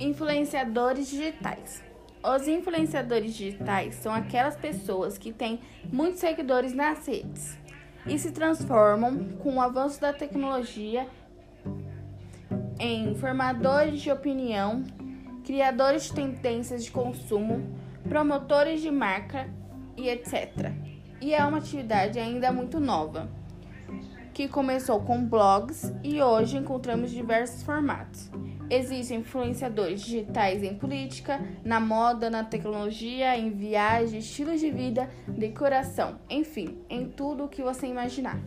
Influenciadores digitais. Os influenciadores digitais são aquelas pessoas que têm muitos seguidores nas redes e se transformam, com o avanço da tecnologia, em formadores de opinião, criadores de tendências de consumo, promotores de marca e etc. E é uma atividade ainda muito nova que começou com blogs e hoje encontramos diversos formatos. Existem influenciadores digitais em política, na moda, na tecnologia, em viagem, estilos de vida, decoração, enfim, em tudo o que você imaginar.